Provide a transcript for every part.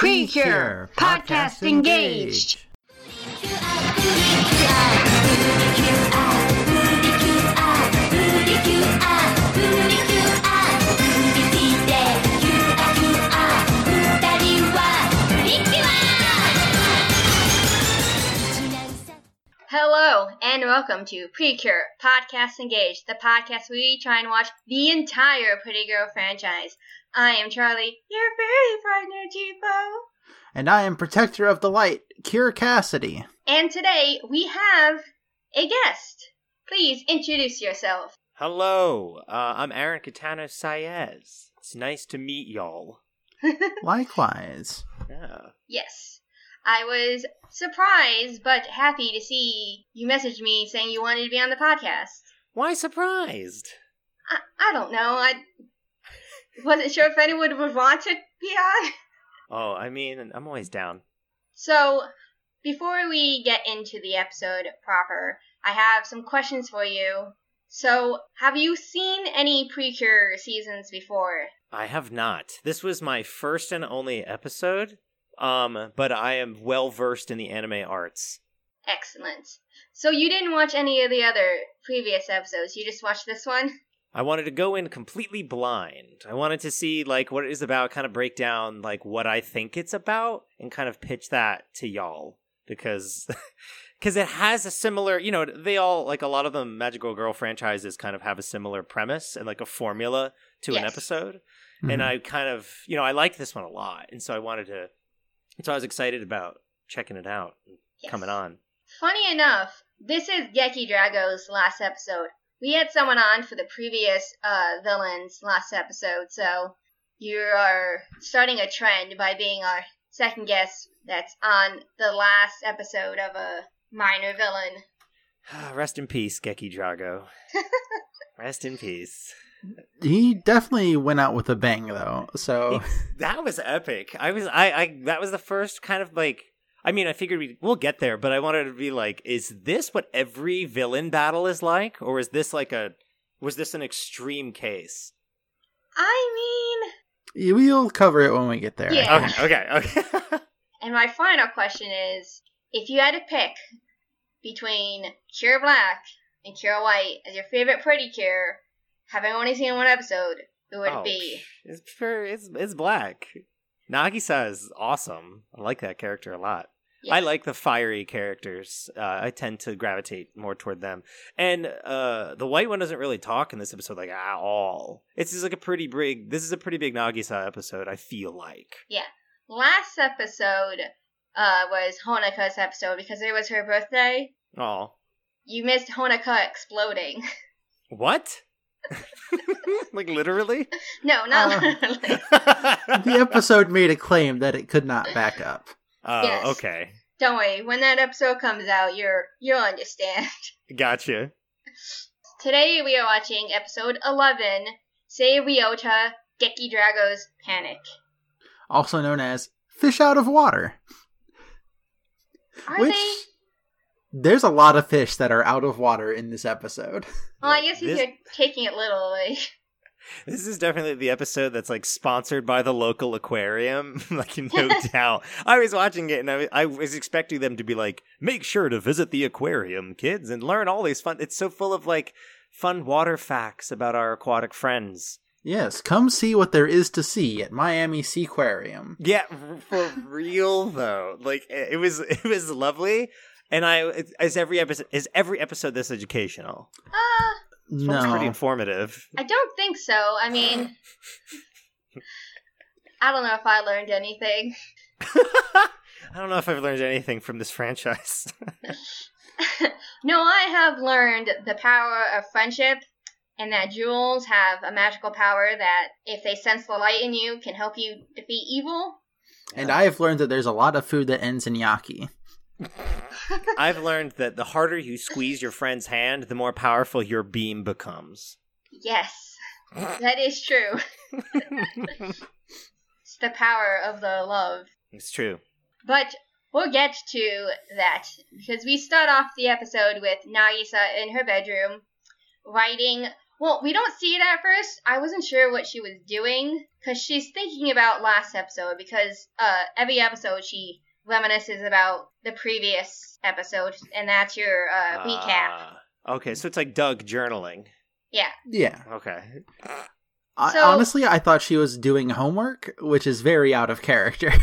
Precure Podcast Engaged. Hello and welcome to Precure Podcast Engaged, the podcast where we try and watch the entire Pretty Cure franchise. I am Charlie, your fairy partner, Chipo. And I am Protector of the Light, Kier Cassidy. And today we have a guest. Please introduce yourself. Hello, uh, I'm Aaron Catano Saez. It's nice to meet y'all. Likewise. Yeah. Yes. I was surprised but happy to see you message me saying you wanted to be on the podcast. Why surprised? I, I don't know. I wasn't sure if anyone would want to be on. Oh, I mean, I'm always down. So, before we get into the episode proper, I have some questions for you. So, have you seen any Precure seasons before? I have not. This was my first and only episode, um, but I am well versed in the anime arts. Excellent. So, you didn't watch any of the other previous episodes, you just watched this one? I wanted to go in completely blind. I wanted to see like what it is about, kind of break down like what I think it's about, and kind of pitch that to y'all because because it has a similar, you know, they all like a lot of the Magical Girl franchises kind of have a similar premise and like a formula to an Yes. episode, Mhm. and I kind of you know I liked this one a lot, and so I wanted to, so I was excited about checking it out, and Yes. coming on. Funny enough, this is Geki Drago's last episode. We had someone on for the previous uh, villains last episode, so you are starting a trend by being our second guest that's on the last episode of a minor villain. Rest in peace, Geki Drago. Rest in peace. He definitely went out with a bang, though. So, that was epic. I was I I that was the first kind of like I mean, I figured we we'll get there, but I wanted to be like, is this what every villain battle is like, or is this like a was this an extreme case? I mean, we'll cover it when we get there. Yeah. Okay, okay, okay. and my final question is if you had to pick between Cure Black and Cure White as your favorite pretty cure, having only seen one episode, who would Oh, it be? It's it's it's black. Nagisa is awesome. I like that character a lot. Yeah. I like the fiery characters. Uh, I tend to gravitate more toward them. And uh, the white one doesn't really talk in this episode like at all. It's just like a pretty big. This is a pretty big Nagisa episode. I feel like. Yeah. Last episode uh, was Honoka's episode because it was her birthday. Oh, You missed Honeka exploding. what? like literally? no, not Uh. literally. The episode made a claim that it could not back up. Oh, Yes. okay. Don't worry. When that episode comes out, you're you'll understand. Gotcha. Today we are watching episode 11, Say Ryota Geki Drago's Panic. Also known as Fish Out of Water. Are which, they? There's a lot of fish that are out of water in this episode. Well, I guess if This- you're taking it literally. This is definitely the episode that's like sponsored by the local aquarium. like, no doubt. I was watching it and I was, I was expecting them to be like, make sure to visit the aquarium, kids, and learn all these fun. It's so full of like fun water facts about our aquatic friends. Yes, come see what there is to see at Miami Seaquarium. Yeah, for real though. Like, it was, it was lovely. And I, is every episode, is every episode this educational? Uh, This one's pretty informative. I don't think so. I mean, I don't know if I learned anything. I don't know if I've learned anything from this franchise. no, I have learned the power of friendship and that jewels have a magical power that, if they sense the light in you, can help you defeat evil. And I've learned that there's a lot of food that ends in yaki. I've learned that the harder you squeeze your friend's hand, the more powerful your beam becomes. Yes, that is true. It's the power of the love. It's true. But we'll get to that because we start off the episode with Nagisa in her bedroom writing Well, we don't see it at first. I wasn't sure what she was doing because she's thinking about last episode because uh, every episode she reminisces about the previous episode, and that's your uh, recap. Ah, okay, so it's like Doug journaling. Yeah. Yeah. Okay. I, So- honestly, I thought she was doing homework, which is very out of character.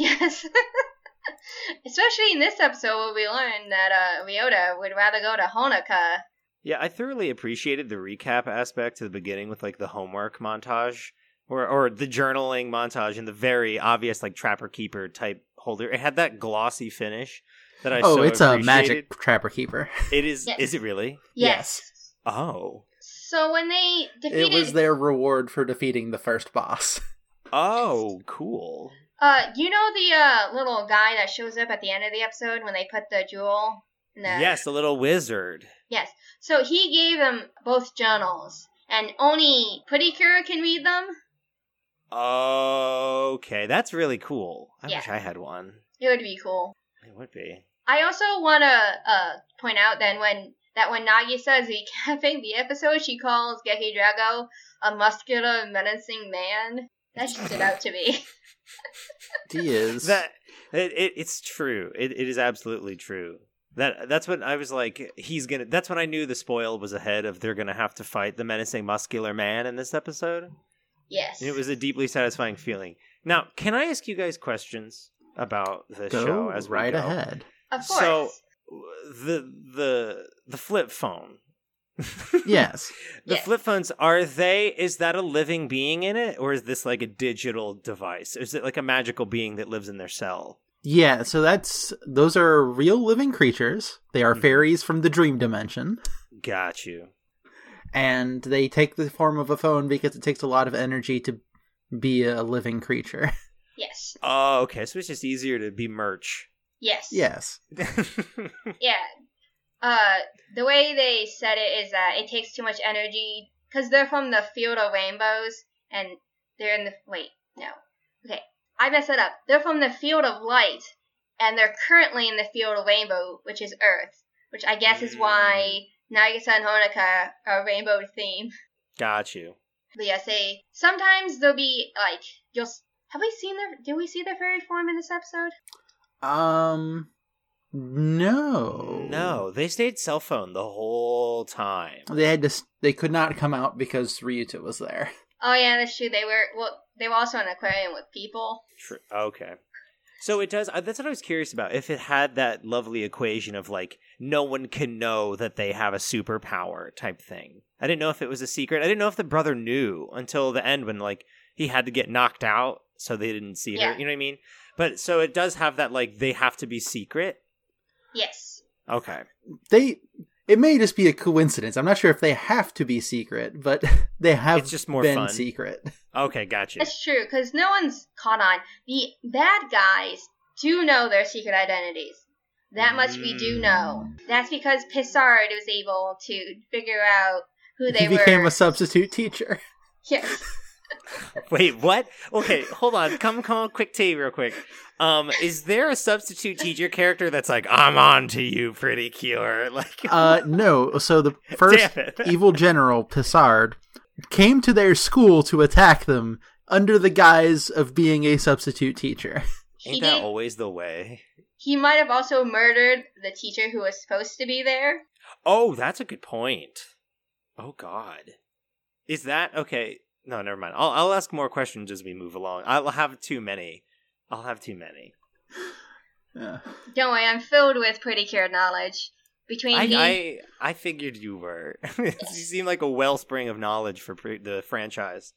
Yes. Especially in this episode where we learn that uh, Ryota would rather go to Honoka. Yeah, I thoroughly appreciated the recap aspect to the beginning with like the homework montage or or the journaling montage and the very obvious like trapper keeper type holder. It had that glossy finish that I saw. oh, so it's a magic trapper keeper. It is Yes. is it really? Yes. Oh. So when they defeated, It was their reward for defeating the first boss. Oh, cool. uh, you know the uh little guy that shows up at the end of the episode when they put the jewel. In the, Yes, the little wizard. Yes. So he gave them both journals, and only Pretty Cure can read them. Okay, that's really cool. I Yeah. wish I had one. It would be cool. It would be. I also want to uh, point out then when that when Nagisa is recapping the episode, she calls Geki Drago a muscular, menacing man. That stood out to me. He is. That it, it it's true. It it is absolutely true. That that's what I was like. He's gonna. That's when I knew the spoil was ahead of. They're gonna have to fight the menacing muscular man in this episode. Yes. It was a deeply satisfying feeling. Now, can I ask you guys questions about the Go show as we right go? ahead. of course. So the the the flip phone. Yes. The Yes. flip phones are they? Is that a living being in it, or is this like a digital device? Is it like a magical being that lives in their cell? Yeah, so that's those are real living creatures. They are Mhm. fairies from the dream dimension, Got you. And they take the form of a phone because it takes a lot of energy to be a living creature. yes. Oh, okay. So it's just easier to be merch. Yes. yes. Yeah. Uh, the way they said it is that it takes too much energy because they're from the field of rainbows and they're in the wait no okay I messed it up. They're from the field of light and they're currently in the field of rainbow, which is Earth, which I guess is why Nagisa and Honoka are a rainbow theme. Got you. But yes, they sometimes they'll be like you'll. Have we seen their? Did we see their fairy form in this episode? Um no. No, they stayed cell phone the whole time. They had to they could not come out because Ryota was there. Oh yeah, that's true. They were well. They were also in an aquarium with people. True. Okay. So it does. uh, That's what I was curious about. If it had that lovely equation of like no one can know that they have a superpower type thing. I didn't know if it was a secret. I didn't know if the brother knew until the end when like he had to get knocked out so they didn't see Yeah. her. You know what I mean? But so it does have that like they have to be secret. Yes. Okay. They it may just be a coincidence. I'm not sure if they have to be secret, but they have It's just more been fun. secret. Okay, gotcha. That's true, because no one's caught on. The bad guys do know their secret identities. That much we do mm. know. That's because Pissard was able to figure out who they he became were. a substitute teacher. yes. Wait, what? Okay, hold on. Come, come on, quick tea, real quick. Um, is there a substitute teacher character that's like, I'm on to you, pretty cure? Like, Uh no, so the first evil general, Pissard, came to their school to attack them under the guise of being a substitute teacher. He ain't that did. always the way? He might have also murdered the teacher who was supposed to be there. Oh, that's a good point. Oh God, is that okay? No, never mind. I'll I'll ask more questions as we move along. I'll have too many. I'll have too many. Yeah. Don't worry, I'm filled with pretty cure knowledge. Between I the I, I figured you were. you seem like a wellspring of knowledge for pre- the franchise,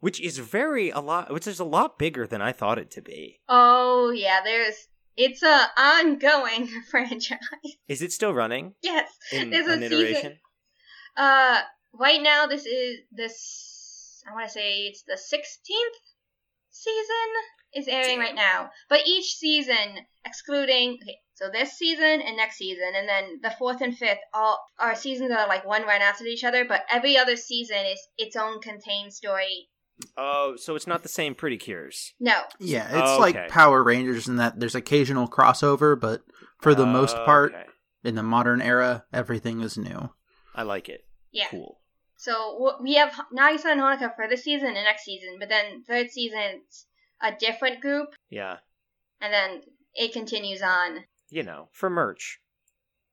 which is very a lot. Which is a lot bigger than I thought it to be. oh yeah, there's it's a ongoing franchise. Is it still running yes, in there's an a iteration? season. Uh, right now this is this. I want to say it's the sixteenth season is airing right now, but each season, excluding okay, so this season and next season, and then the fourth and fifth, all are seasons that are like one right after each other. But every other season is its own contained story. Oh, so it's not the same Pretty Cures. No, Yeah, oh, it's Okay. like Power Rangers in that there's occasional crossover, but for the most oh, part, Okay. in the modern era, everything is new. I like it. yeah. Cool. So we have Nagisa and Honoka for this season and next season, but then third season it's a different group, Yeah. and then it continues on. You know, for merch.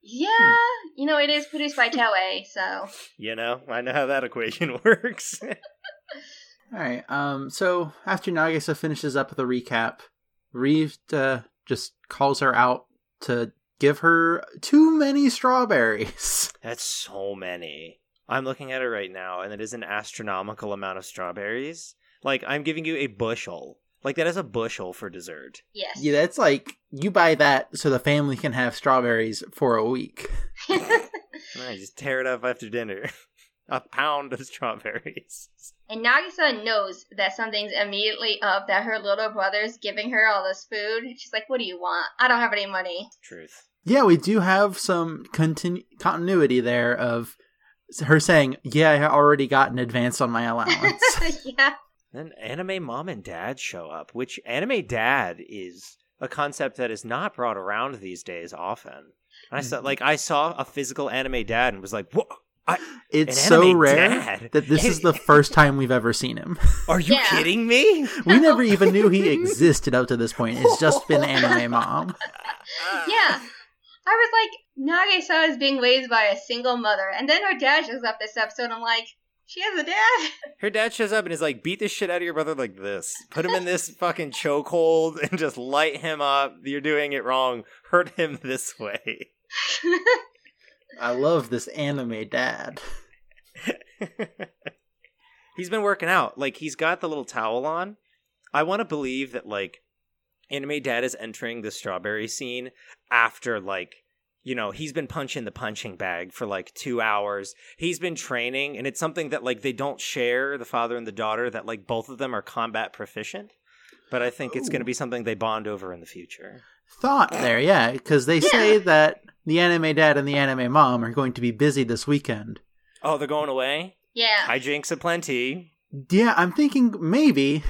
Yeah, you know it is produced by Toei, so You know, I know how that equation works. All right. Um. So after Nagisa finishes up the recap, Reeve uh, just calls her out to give her too many strawberries. That's so many. I'm looking at it right now, and it is an astronomical amount of strawberries. Like, I'm giving you a bushel. Like, that is a bushel for dessert. yes. yeah, that's like you buy that so the family can have strawberries for a week. I just tear it up after dinner. a pound of strawberries. and Nagisa knows that something's immediately up. That her little brother's giving her all this food. She's like, "What do you want? I don't have any money." Truth. Yeah, we do have some continu- continuity there of her saying, "Yeah, I already got an advance on my allowance." yeah. Then anime mom and dad show up, which anime dad is a concept that is not brought around these days often. And I saw, mm. like, I saw a physical anime dad and was like, "What? I, it's so rare dad. that this is the first time we've ever seen him. are you Yeah. kidding me?" We never even knew he existed up to this point. It's just been anime mom. Yeah. I was like, Nagisa is being raised by a single mother, and then her dad shows up this episode. And I'm like, she has a dad. Her dad shows up and is like, beat the shit out of your brother like this. Put him in this fucking chokehold and just light him up. You're doing it wrong. Hurt him this way. I love this anime dad. he's been working out. Like, he's got the little towel on. I want to believe that, like, anime dad is entering the strawberry scene after, like, you know, he's been punching the punching bag for like two hours. He's been training, and it's something that, like, they don't share, the father and the daughter, that, like, both of them are combat proficient. But I think it's going to be something they bond over in the future. Thought there, yeah, because they say that the anime dad and the anime mom are going to be busy this weekend. Oh, they're going away? yeah. Hijinks aplenty. Yeah, I'm thinking maybe,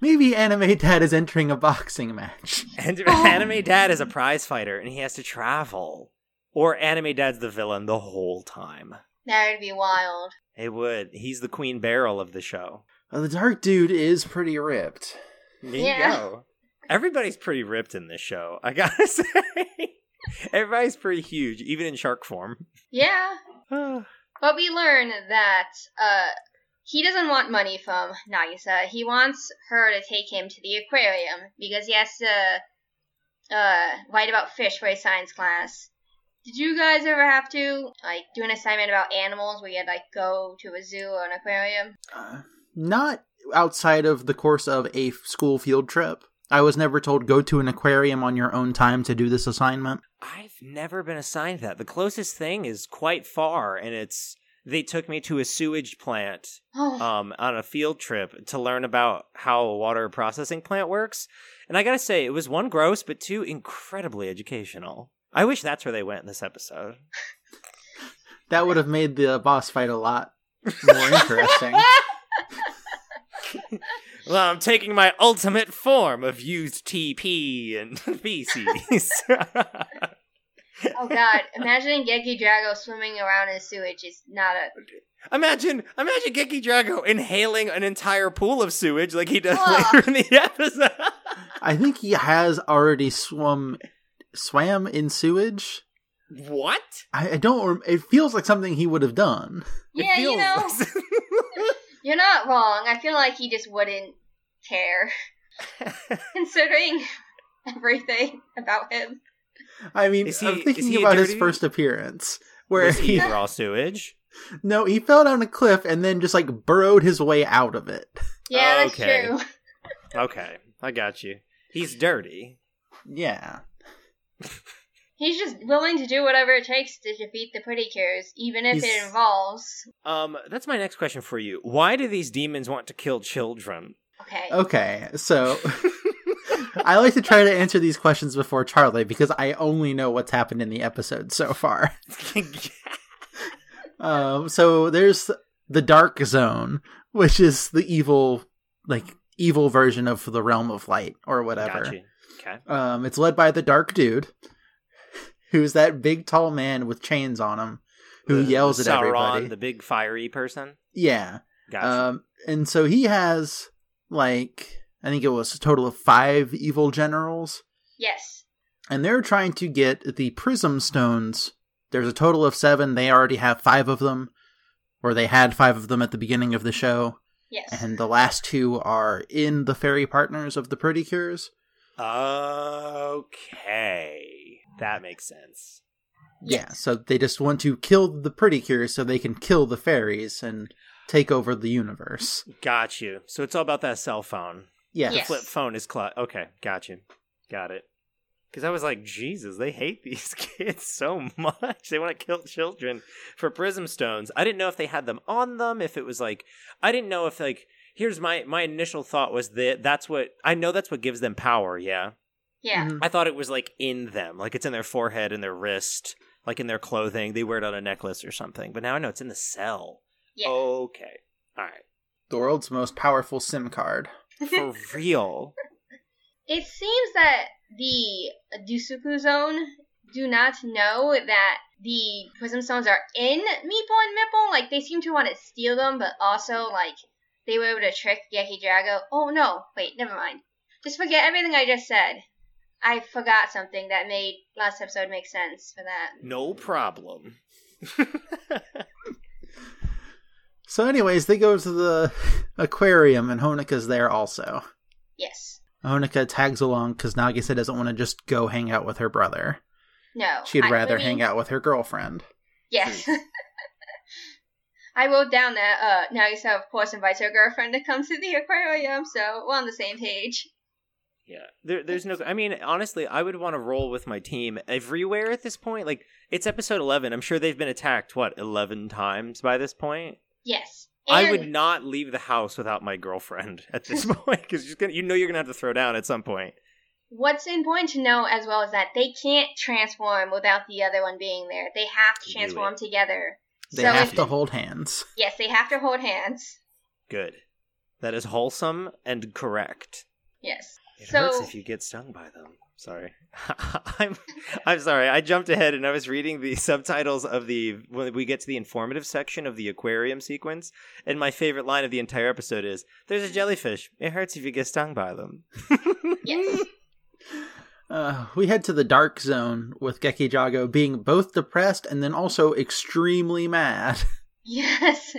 maybe anime dad is entering a boxing match. And Oh. anime dad is a prize fighter, and he has to travel. Or anime dad's the villain the whole time. That would be wild. It would. He's the Queen Beryl of the show. Well, the dark dude is pretty ripped. There you Yeah. go. Everybody's pretty ripped in this show. I gotta say, everybody's pretty huge, even in shark form. Yeah. But we learn that uh, he doesn't want money from Nagisa. He wants her to take him to the aquarium because he has to uh, write about fish for his science class. Did you guys ever have to like do an assignment about animals where you had like go to a zoo or an aquarium? Uh, not outside of the course of a school field trip. I was never told go to an aquarium on your own time to do this assignment. I've never been assigned that. The closest thing is quite far, and it's they took me to a sewage plant um, on a field trip to learn about how a water processing plant works. And I gotta say, it was one gross, but two incredibly educational. I wish that's where they went in this episode. That would have made the boss fight a lot more interesting. Well, I'm taking my ultimate form of used TP and feces. Oh God! Imagining Geki Drago swimming around in sewage is not a. imagine, imagine Geki Drago inhaling an entire pool of sewage like he does Ugh. later in the episode. I think he has already swum, swam in sewage. what? I, I don't. It feels like something he would have done. It Yeah, you know, feels- you're not wrong. I feel like he just wouldn't care, considering everything about him. I mean, Is he- I'm thinking he a about his first appearance, where Was he he raw sewage? no, he fell down a cliff and then just like burrowed his way out of it. Yeah, that's Okay. true. Okay, I got you. He's dirty. Yeah, He's just willing to do whatever it takes to defeat the Pretty Cures, even if it involves. Um, that's my next question for you. Why do these demons want to kill children? Okay. Okay, so I like to try to answer these questions before Charlie because I only know what's happened in the episode so far. Um, so there's the Dark Zone, which is the evil, like evil version of the Realm of Light or whatever. Got you. Okay. Um, it's led by the Dark Dude, who's that big tall man with chains on him, who The- yells the at Sauron, everybody. the big fiery person. Yeah. Gotcha. Um, and so he has like I think it was a total of five evil generals, Yes. and they're trying to get the Prism Stones. There's a total of seven. They already have five of them, or they had five of them at the beginning of the show, Yes. and the last two are in the fairy partners of the Pretty Cures. okay, that makes sense. Yeah, so they just want to kill the Pretty Cures so they can kill the fairies and take over the universe. Got you. So it's all about that cell phone. Yes. Yes. Flip phone is cl- okay. Got you. Got it. Because I was like, Jesus, they hate these kids so much. They want to kill children for prism stones. I didn't know if they had them on them. If it was like, I didn't know if like. Here's my my initial thought was that that's what I know. That's what gives them power. Yeah. yeah. Mhm. I thought it was like in them, like it's in their forehead and their wrist, like in their clothing. They wear it on a necklace or something. But now I know it's in the cell. Yeah. Okay. All right. The world's most powerful SIM card. For real. It seems that the Dotsuku Zone do not know that the Prism Stones are in Mepple and Mipple. Like, they seem to want to steal them, but also, like, they were able to trick Geki Drago. Oh, no. Wait, never mind. Just forget everything I just said. I forgot something that made last episode make sense for that. No problem. So, anyways, they go to the aquarium, and Honoka's there also. Yes. Honika tags along because Nagisa doesn't want to just go hang out with her brother. No. She'd I- rather I mean- hang out with her girlfriend. Yes. I wrote down that uh, Nagisa, of course, invites her girlfriend to come to the aquarium, so we're on the same page. Yeah, there, there's no. I mean, honestly, I would want to roll with my team everywhere at this point. Like, it's episode eleven. I'm sure they've been attacked what eleven times by this point. Yes. I would not leave the house without my girlfriend at this point because you're gonna, you know, you're gonna have to throw down at some point. What's important to know as well is that they can't transform without the other one being there. They have to transform together. They so have if- to hold hands. Yes, they have to hold hands. Good. That is wholesome and correct. Yes. It so hurts if you get stung by them. Sorry, I'm I'm sorry. I jumped ahead and I was reading the subtitles of the when we get to the informative section of the aquarium sequence, and my favorite line of the entire episode is, "There's a jellyfish. It hurts if you get stung by them." yes. Uh, we head to the dark zone with Geki Drago being both depressed and then also extremely mad. Yes.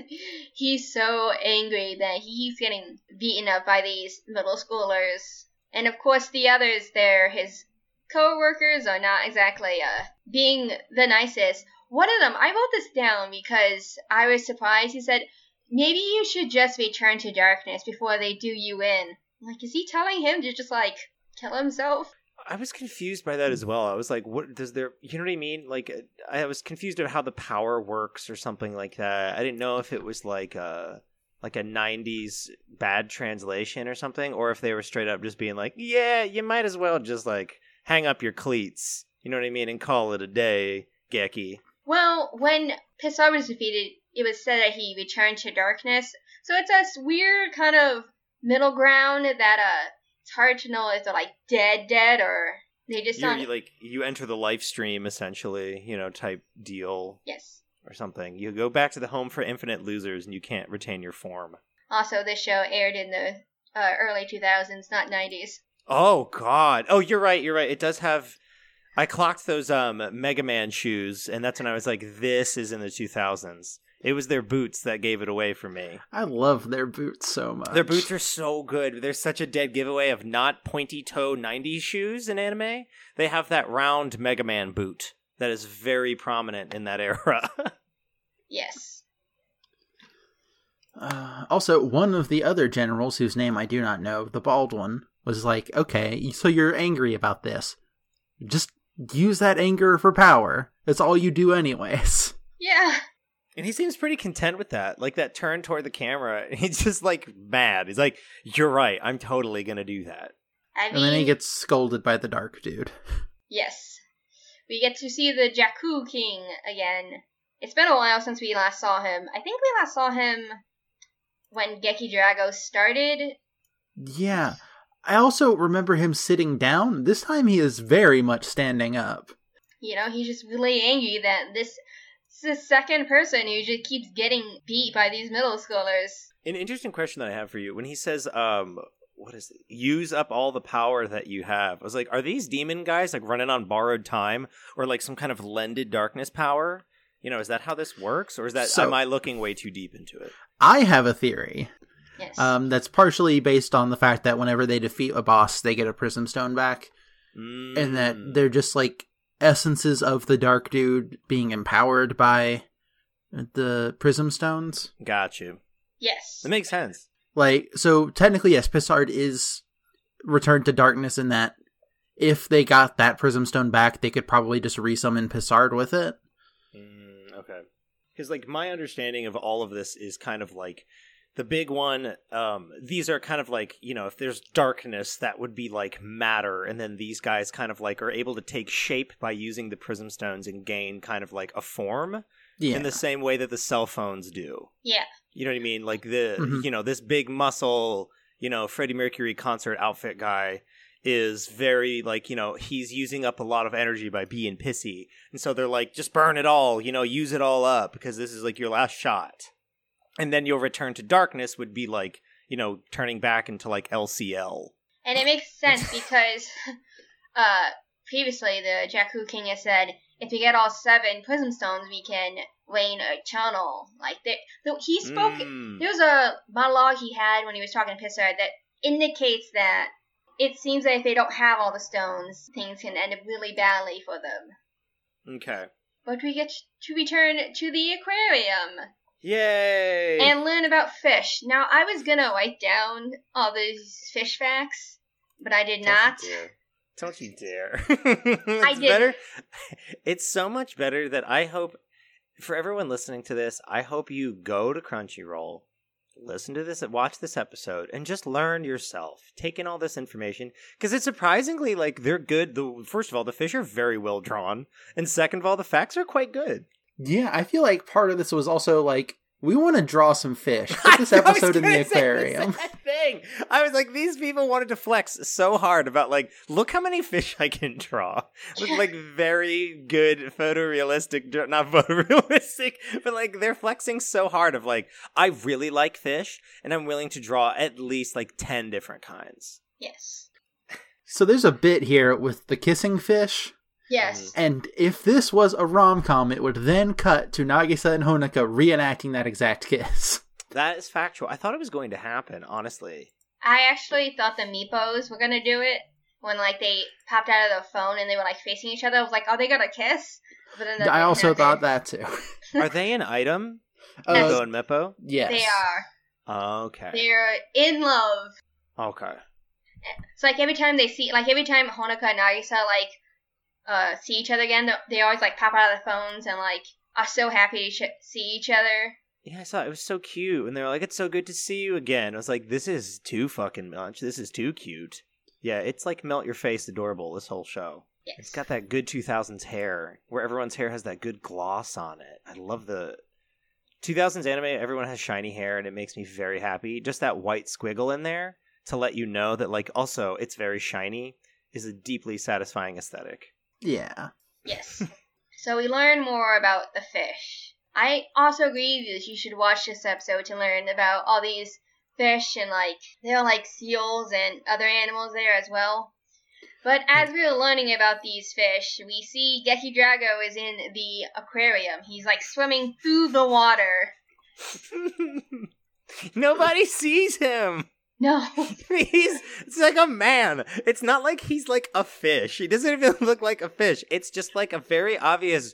He's so angry that he's getting beaten up by these middle schoolers. And of course the others there, his co-workers are not exactly uh being the nicest. One of them, I wrote this down because I was surprised. He said, maybe you should just return to darkness before they do you in. Like, is he telling him to just like kill himself? I was confused by that as well. I was like, "What does there?" You know what I mean? Like, I was confused of how the power works or something like that. I didn't know if it was like a like a '90s bad translation or something, or if they were straight up just being like, "Yeah, you might as well just like hang up your cleats." You know what I mean? And call it a day, Geki. Well, when Pissar was defeated, it was said that he returned to darkness. So it's a s- weird kind of middle ground that uh, it's hard to know if they're like dead, dead, or they just you, like you enter the life stream essentially, you know, type deal yes. Or something. You go back to the home for infinite losers, and you can't retain your form. Also, this show aired in the uh, early 2000s, not 90s. Oh God! Oh, you're right. You're right. It does have. I clocked those um Mega Man shoes, and that's when I was like, "This is in the 2000s." It was their boots that gave it away for me. I love their boots so much. Their boots are so good. There's such a dead giveaway of not pointy toe 90s shoes in anime. They have that round Mega Man boot that is very prominent in that era. Yes. Uh, also, one of the other generals, whose name I do not know, the bald one, was like, okay, so you're angry about this. Just use that anger for power. That's all you do, anyways. Yeah. and he seems pretty content with that. Like that turn toward the camera. He's just like mad. He's like, "You're right. I'm totally going to do that." I mean, And then he gets scolded by the dark dude. yes. We get to see the Jaaku King again. It's been a while since we last saw him. I think we last saw him when Geki Drago started. Yeah. I also remember him sitting down. This time he is very much standing up. You know, he's just really angry that this the second person who just keeps getting beat by these middle schoolers. An interesting question that I have for you when he says, um, what is it? Use up all the power that you have. I was like, are these demon guys like running on borrowed time or like some kind of lended darkness power? You know, is that how this works, or is that So- am I looking way too deep into it? I have a theory. Yes. Um, that's partially based on the fact that whenever they defeat a boss, they get a prism stone back, and that Mm. they're just like essences of the dark dude being empowered by the prism stones. got you. yes. That makes sense. Like, so technically, yes, Pissard is returned to darkness in that if they got that prism stone back, they could probably just resummon Pissard with it. Mm, okay. Because like my understanding of all of this is kind of like the big one. Um, these are kind of like you know if there's darkness, that would be like matter, and then these guys kind of like are able to take shape by using the prism stones and gain kind of like a form Yeah. in the same way that the cell phones do. Yeah. You know what I mean? Like the Mhm. you know this big muscle, you know Freddie Mercury concert outfit guy is very like you know he's using up a lot of energy by being pissy, and so they're like just burn it all, you know, use it all up because this is like your last shot, and then your return to darkness would be like you know turning back into like LCL. And it makes sense because uh, previously the Jaaku King has said if we get all seven prism stones, we can reign eternal. Like there, he spoke. Mm. There was a monologue he had when he was talking to Pissard that indicates that it seems that if they don't have all the stones, things can end up really badly for them. Okay. But we get to return to the aquarium Yay! and learn about fish. Now, I was gonna write down all these fish facts, but I did not. Don't you dare. Don't you dare. it's did. better. It's so much better that I hope for everyone listening to this, I hope you go to Crunchyroll, listen to this, and watch this episode, and just learn yourself. Take in all this information because it's surprisingly like they're good. The first of all, the fish are very well drawn, and second of all, the facts are quite good. Yeah, I feel like part of this was also like we want to draw some fish. Put this episode in the gonna say aquarium. thing. I was like, these people wanted to flex so hard about like, look how many fish I can draw with like very good photorealistic, not photorealistic, but like they're flexing so hard of like, I really like fish, and I'm willing to draw at least like ten different kinds. Yes. So there's a bit here with the kissing fish, Yes. and if this was a rom com, it would then cut to Nagisa and Honoka reenacting that exact kiss. That is factual. I thought it was going to happen, honestly. I actually thought the Meepos were gonna do it when like they popped out of the phone and they were like facing each other. I was like, oh, they got a kiss. But then that I also happen. thought that too. Are they an item? Uh, Meppo and Meppo? yes. they are. Okay. They're in love. Okay. So like every time they see, like every time Honoka and Nagisa like uh see each other again, they- always like pop out of their phones and like are so happy to sh- see each other. Yeah, I saw it. It was so cute, and they were like, "It's so good to see you again." I was like, "This is too fucking much. This is too cute." Yeah, it's like melt your face adorable. This whole show. Yes. It's got that good 2000s hair, where everyone's hair has that good gloss on it. I love the 2000s anime. Everyone has shiny hair, and it makes me very happy. Just that white squiggle in there to let you know that, like, also it's very shiny is a deeply satisfying aesthetic. Yeah. Yes. so we learn more about the fish. I also agree that you should watch this episode to learn about all these fish and like they're like seals and other animals there as well. But as we were learning about these fish, we see Geki Drago is in the aquarium. He's like swimming through the water. Nobody sees him. No. He's it's like a man. It's not like he's like a fish. He doesn't even look like a fish. It's just like a very obvious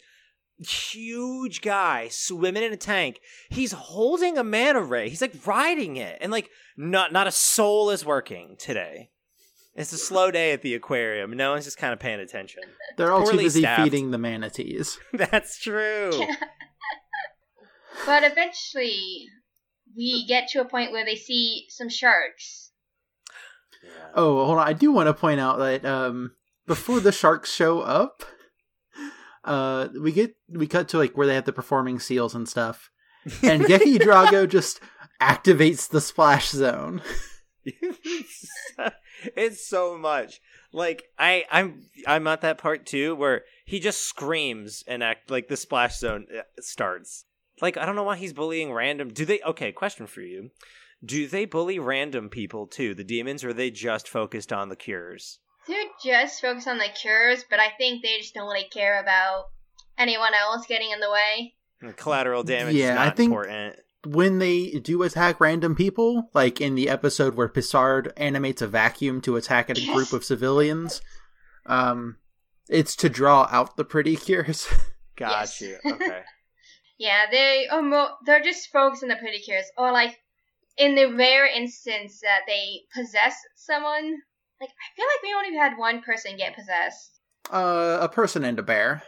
huge guy swimming in a tank. He's holding a manta ray. He's like riding it. And like not not a soul is working today. It's a slow day at the aquarium. No one's just kind of paying attention. They're all too busy staffed. feeding the manatees. That's true. But eventually we get to a point where they see some sharks. Yeah. Oh, hold on. I do want to point out that um, before the sharks show up, uh, we get we cut to like where they have the performing seals and stuff, and Geki Drago just activates the splash zone. it's so much Like I, I'm, I'm at that part too where he just screams and act like the splash zone uh, starts. Like I don't know why he's bullying random. Do they? Okay, question for you: Do they bully random people too, the demons, or are they just focused on the cures? They're just focused on the cures, but I think they just don't really care about anyone else getting in the way. And collateral damage Yeah, is I not think- important. when they do attack random people, like in the episode where Pissard animates a vacuum to attack a group of civilians, um, it's to draw out the pretty cures. Got Yes. you. Okay. Yeah, they are mo- they're just focused on the pretty cures, or like in the rare instance that they possess someone. Like I feel like we only had one person get possessed. uh, a person and a bear.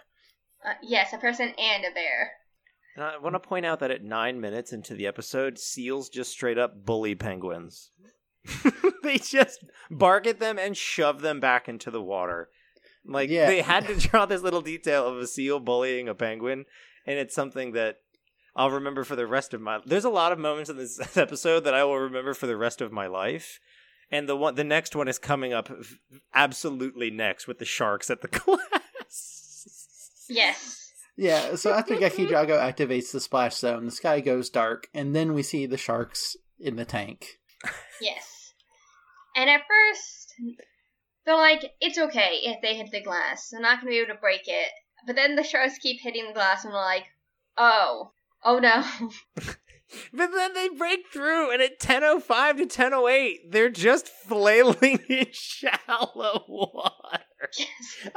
Uh, yes, a person and a bear. And I want to point out that at nine minutes into the episode, seals just straight up bully penguins. they just bark at them and shove them back into the water. Like Yeah. they had to draw this little detail of a seal bullying a penguin, and it's something that I'll remember for the rest of my. Life. There's a lot of moments in this episode that I will remember for the rest of my life, and the one, the next one is coming up absolutely next with the sharks at the class. Yes. Yeah, so after Geki Drago activates the splash zone, the sky goes dark, and then we see the sharks in the tank. Yes. And at first, they're like, it's okay if they hit the glass. They're not going to be able to break it. But then the sharks keep hitting the glass and they're like, oh, oh no. But then they break through, and at 10.05 to 10.08, they're just flailing in shallow water. yes.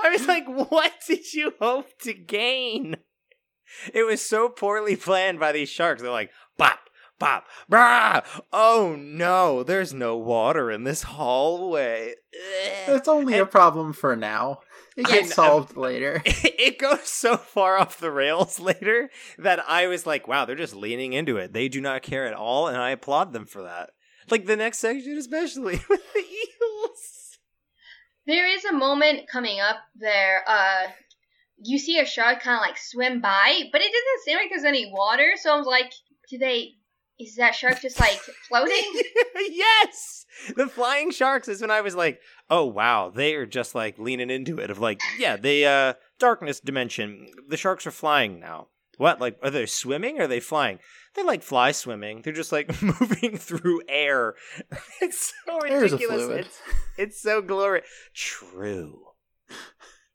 I was like, what did you hope to gain? It was so poorly planned by these sharks. They're like, bop, bop, brah. Oh no, there's no water in this hallway. Ugh. That's only a problem for now. It gets know. solved later. it goes so far off the rails later that I was like, wow, they're just leaning into it. They do not care at all, and I applaud them for that. Like the next section, especially with the eels. There is a moment coming up there, uh, you see a shark kind of like swim by, but it doesn't seem like there's any water, so I'm like, do they, is that shark just like floating? yes! The flying sharks is when I was like, oh wow, they are just like leaning into it of like, yeah, the uh darkness dimension. The sharks are flying now. What? Like are they swimming or are they flying? They like fly swimming. They're just like moving through air. It's so There's ridiculous. It's, it's so glorious. True.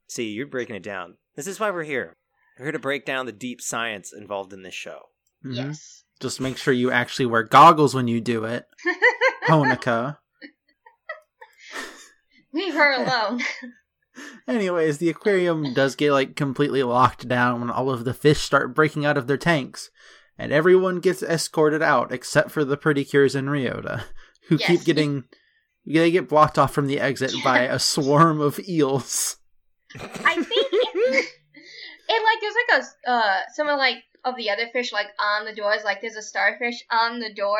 See, you're breaking it down. This is why we're here. We're here to break down the deep science involved in this show. Mhm. Yes. Just make sure you actually wear goggles when you do it. Honoka. Leave her alone. Anyways, the aquarium does get like completely locked down when all of the fish start breaking out of their tanks, and everyone gets escorted out except for the pretty cures and Ryota, who Yes. keep getting they get blocked off from the exit by a swarm of eels. I think it, it like there's like a uh some of like of the other fish like on the doors like there's a starfish on the door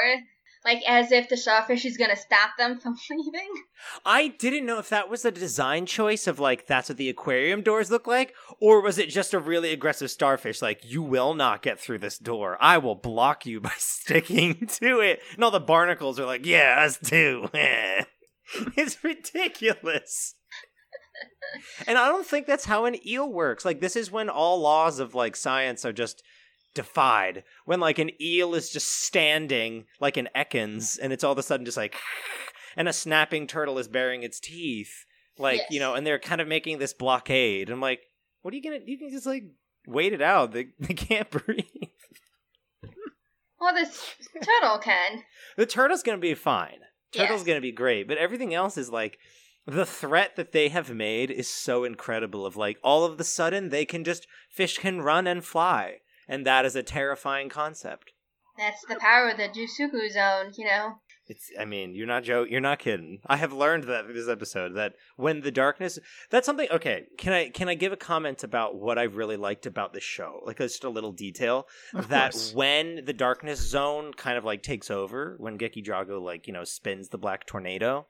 like as if the starfish is gonna stop them from leaving. I didn't know if that was a design choice of like that's what the aquarium doors look like, or was it just a really aggressive starfish like you will not get through this door. I will block you by sticking to it. And all the barnacles are like, yeah, us too. it's ridiculous. and I don't think that's how an eel works. Like this is when all laws of like science are just defied. When like an eel is just standing like an Ekans and it's all of a sudden just like and a snapping turtle is baring its teeth. Like, you know, and they're kind of making this blockade. I'm like, what are you gonna you can just like wait it out. They they can't breathe. Well, this turtle can. The turtle's gonna be fine. Turtle's Yes. gonna be great, but everything else is like the threat that they have made is so incredible. Of like all of the sudden they can just fish can run and fly, and that is a terrifying concept. That's the power of the Dotsuku zone, you know. It's. I mean, you're not joke. You're not kidding. I have learned that this episode that when the darkness. That's something. Okay. Can I can I give a comment about what I really liked about this show? Like just a little detail Of that course. when the darkness zone kind of like takes over, when Geki Drago like you know spins the black tornado.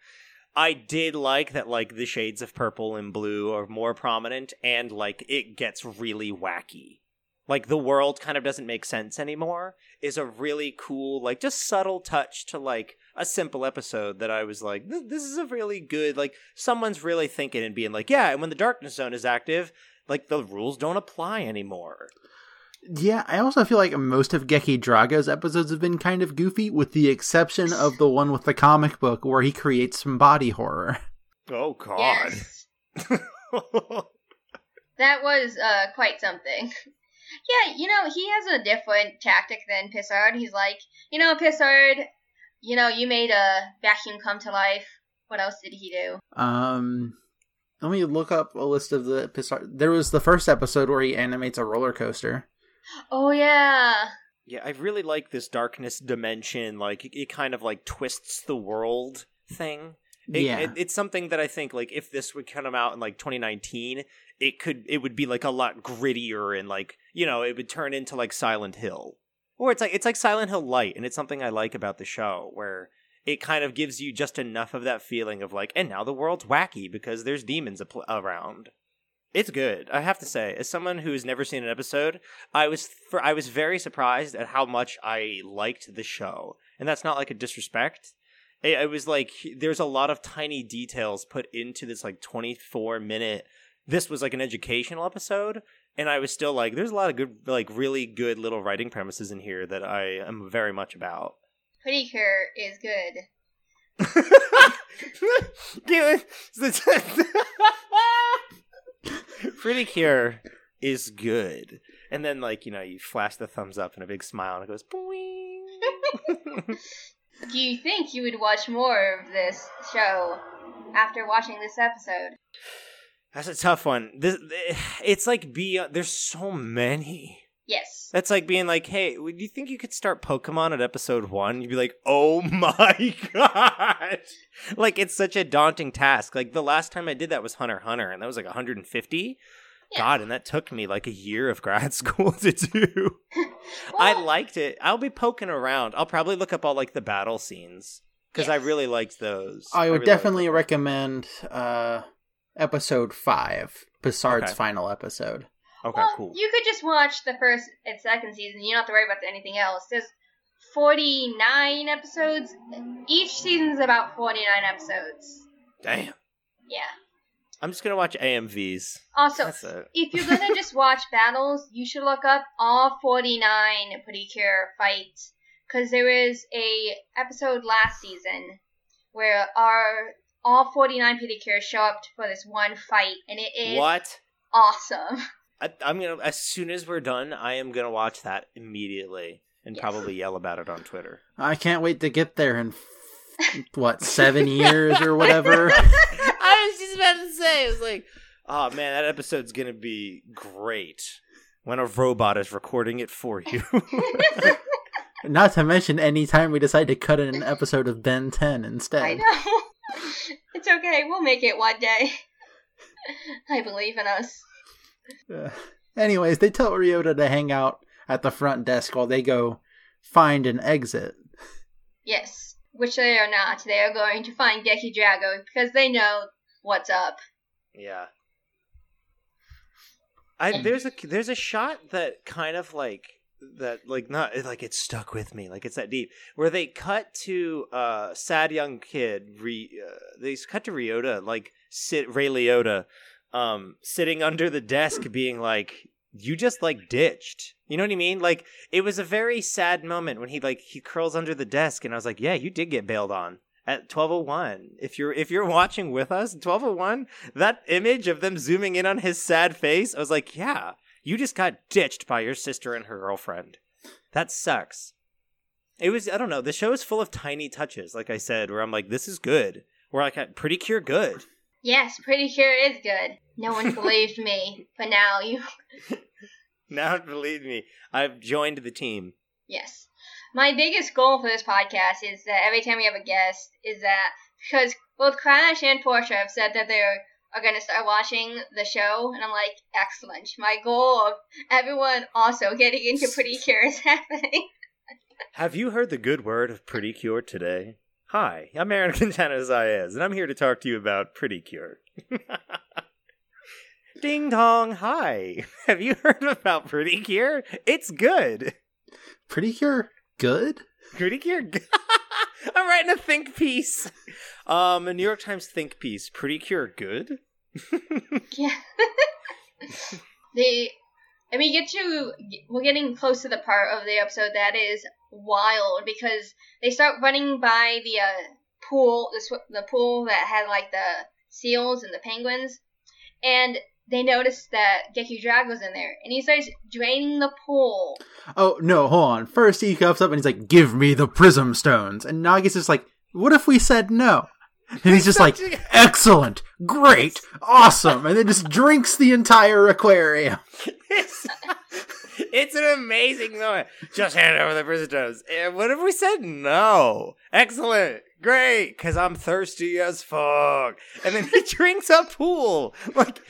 I did like that like the shades of purple and blue are more prominent and like it gets really wacky. Like the world kind of doesn't make sense anymore is a really cool like just subtle touch to like a simple episode that i was like this is a really good like someone's really thinking and being like yeah and when the darkness zone is active like the rules don't apply anymore yeah, I also feel like most of Geki Drago's episodes have been kind of goofy, with the exception of the one with the comic book where he creates some body horror. Oh God! Yes. that was uh, quite something. Yeah, you know, he has a different tactic than Pisard. He's like, you know, Pisard, you know, you made a vacuum come to life. What else did he do? Um, let me look up a list of the Pisard. There was the first episode where he animates a roller coaster. Oh yeah. Yeah, I really like this darkness dimension. Like it, it kind of like twists the world thing. It, yeah, it, it's something that I think like if this would come out in like 2019, it could it would be like a lot grittier and like you know it would turn into like Silent Hill, or it's like it's like Silent Hill light, and it's something I like about the show where it kind of gives you just enough of that feeling of like, and now the world's wacky because there's demons apl- around. It's good. I have to say, as someone who has never seen an episode, I was for I was very surprised at how much I liked the show, and that's not like a disrespect. It, it was like there's a lot of tiny details put into this like 24 minute. This was like an educational episode, and I was still like, there's a lot of good, like really good little writing premises in here that I am very much about. Pretty Cure is good. Pretty Cure is good. And then, like, you know, you flash the thumbs up and a big smile, and it goes, boing. Do you think you would watch more of this show after watching this episode? That's a tough one. This, it's like beyond. There's so many. Yes. That's like being like, hey, do you think you could start Pokemon at episode one? You'd be like, oh my god! like it's such a daunting task. Like the last time I did that was Hunter Hunter, and that was like 150. Yeah. God, and that took me like a year of grad school to do. well, I liked it. I'll be poking around. I'll probably look up all like the battle scenes because yes. I really liked those. I would I really definitely recommend uh, episode five, Pisard's Okay. final episode. Okay, well, cool. you could just watch the first and second season. You don't have to worry about anything else. There's 49 episodes. Each season's about 49 episodes. Damn. Yeah. I'm just gonna watch AMVs. Also, if you're gonna just watch battles, you should look up all 49 Pretty Cure fights because there is a episode last season where our all 49 Pretty Cures show up for this one fight, and it is What? awesome. I, I'm gonna as soon as we're done, I am gonna watch that immediately and Yes. probably yell about it on Twitter. I can't wait to get there in what seven years or whatever. I was just about to say, it was like, oh man, that episode's gonna be great when a robot is recording it for you. Not to mention, anytime we decide to cut in an episode of Ben 10 instead. I know. It's okay. We'll make it one day. I believe in us. Uh, anyways, they tell Ryota to hang out at the front desk while they go find an exit. Yes. Which they are not. They are going to find Geki Drago because they know what's up. yeah. I there's a there's a shot that kind of like that like not like it's stuck with me like it's that deep where they cut to uh sad young kid re uh, they cut to Ryota like sit Ray Liotta um sitting under the desk being like you just like ditched. You know what I mean? Like it was a very sad moment when he like he curls under the desk and I was like yeah you did get bailed on at 1201 if you're if you're watching with us 1201 that image of them zooming in on his sad face I was like yeah you just got ditched by your sister and her girlfriend. That sucks. It was I don't know. The show is full of tiny touches, like I said, where I'm like, this is good. Where I got pretty cure good. Yes, pretty cure is good. No one believed me, but now you. Now believe me, I've joined the team. Yes. My biggest goal for this podcast is that every time we have a guest, is that because both Crash and Portia have said that they're are going to start watching the show, and I'm like, excellent. My goal of everyone also getting into Pretty Cure is happening. Have you heard the good word of Pretty Cure today? Hi, I'm Aaron Quintana Zayas, and I'm here to talk to you about Pretty Cure. Ding dong, hi. Have you heard about Pretty Cure? It's good. Pretty Cure, good. Pretty Cure. I'm writing a think piece. Um, a New York Times think piece. Pretty Cure, good. Yeah. they, and we get to, we're getting close to the part of the episode that is wild because they start running by the uh, pool, the, sw- the pool that had like the seals and the penguins, and they notice that Geku was in there, and he starts draining the pool. Oh no, hold on. First he comes up and he's like, "Give me the prism stones," and Nagi's just like, "What if we said no?" And he's just like, "Excellent, great, awesome," and then just drinks the entire aquarium. it's, an amazing moment. Just hand over the prison. And what if we said no? Excellent. Great. Cause I'm thirsty as fuck. And then he drinks a pool. Like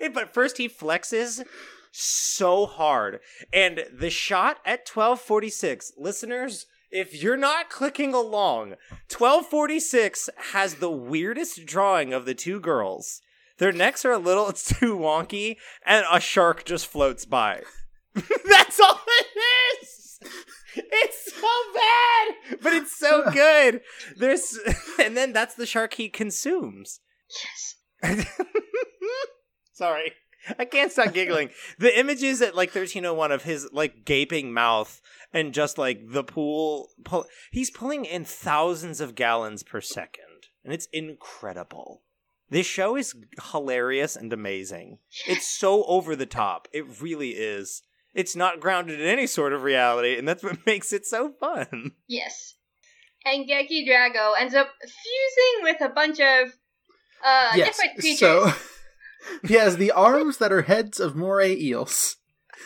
but first he flexes so hard. And the shot at 1246, listeners, if you're not clicking along, 1246 has the weirdest drawing of the two girls. Their necks are a little it's too wonky, and a shark just floats by. That's all it is. It's so bad, but it's so good. There's, and then that's the shark he consumes. Yes. Sorry. I can't stop giggling. The images at like 1301 of his like gaping mouth and just like the pool pull, he's pulling in thousands of gallons per second and it's incredible. This show is hilarious and amazing. It's so over the top. It really is. It's not grounded in any sort of reality and that's what makes it so fun. Yes. And Geki Drago ends up fusing with a bunch of uh, yes, different creatures. so he has the arms that are heads of moray eels.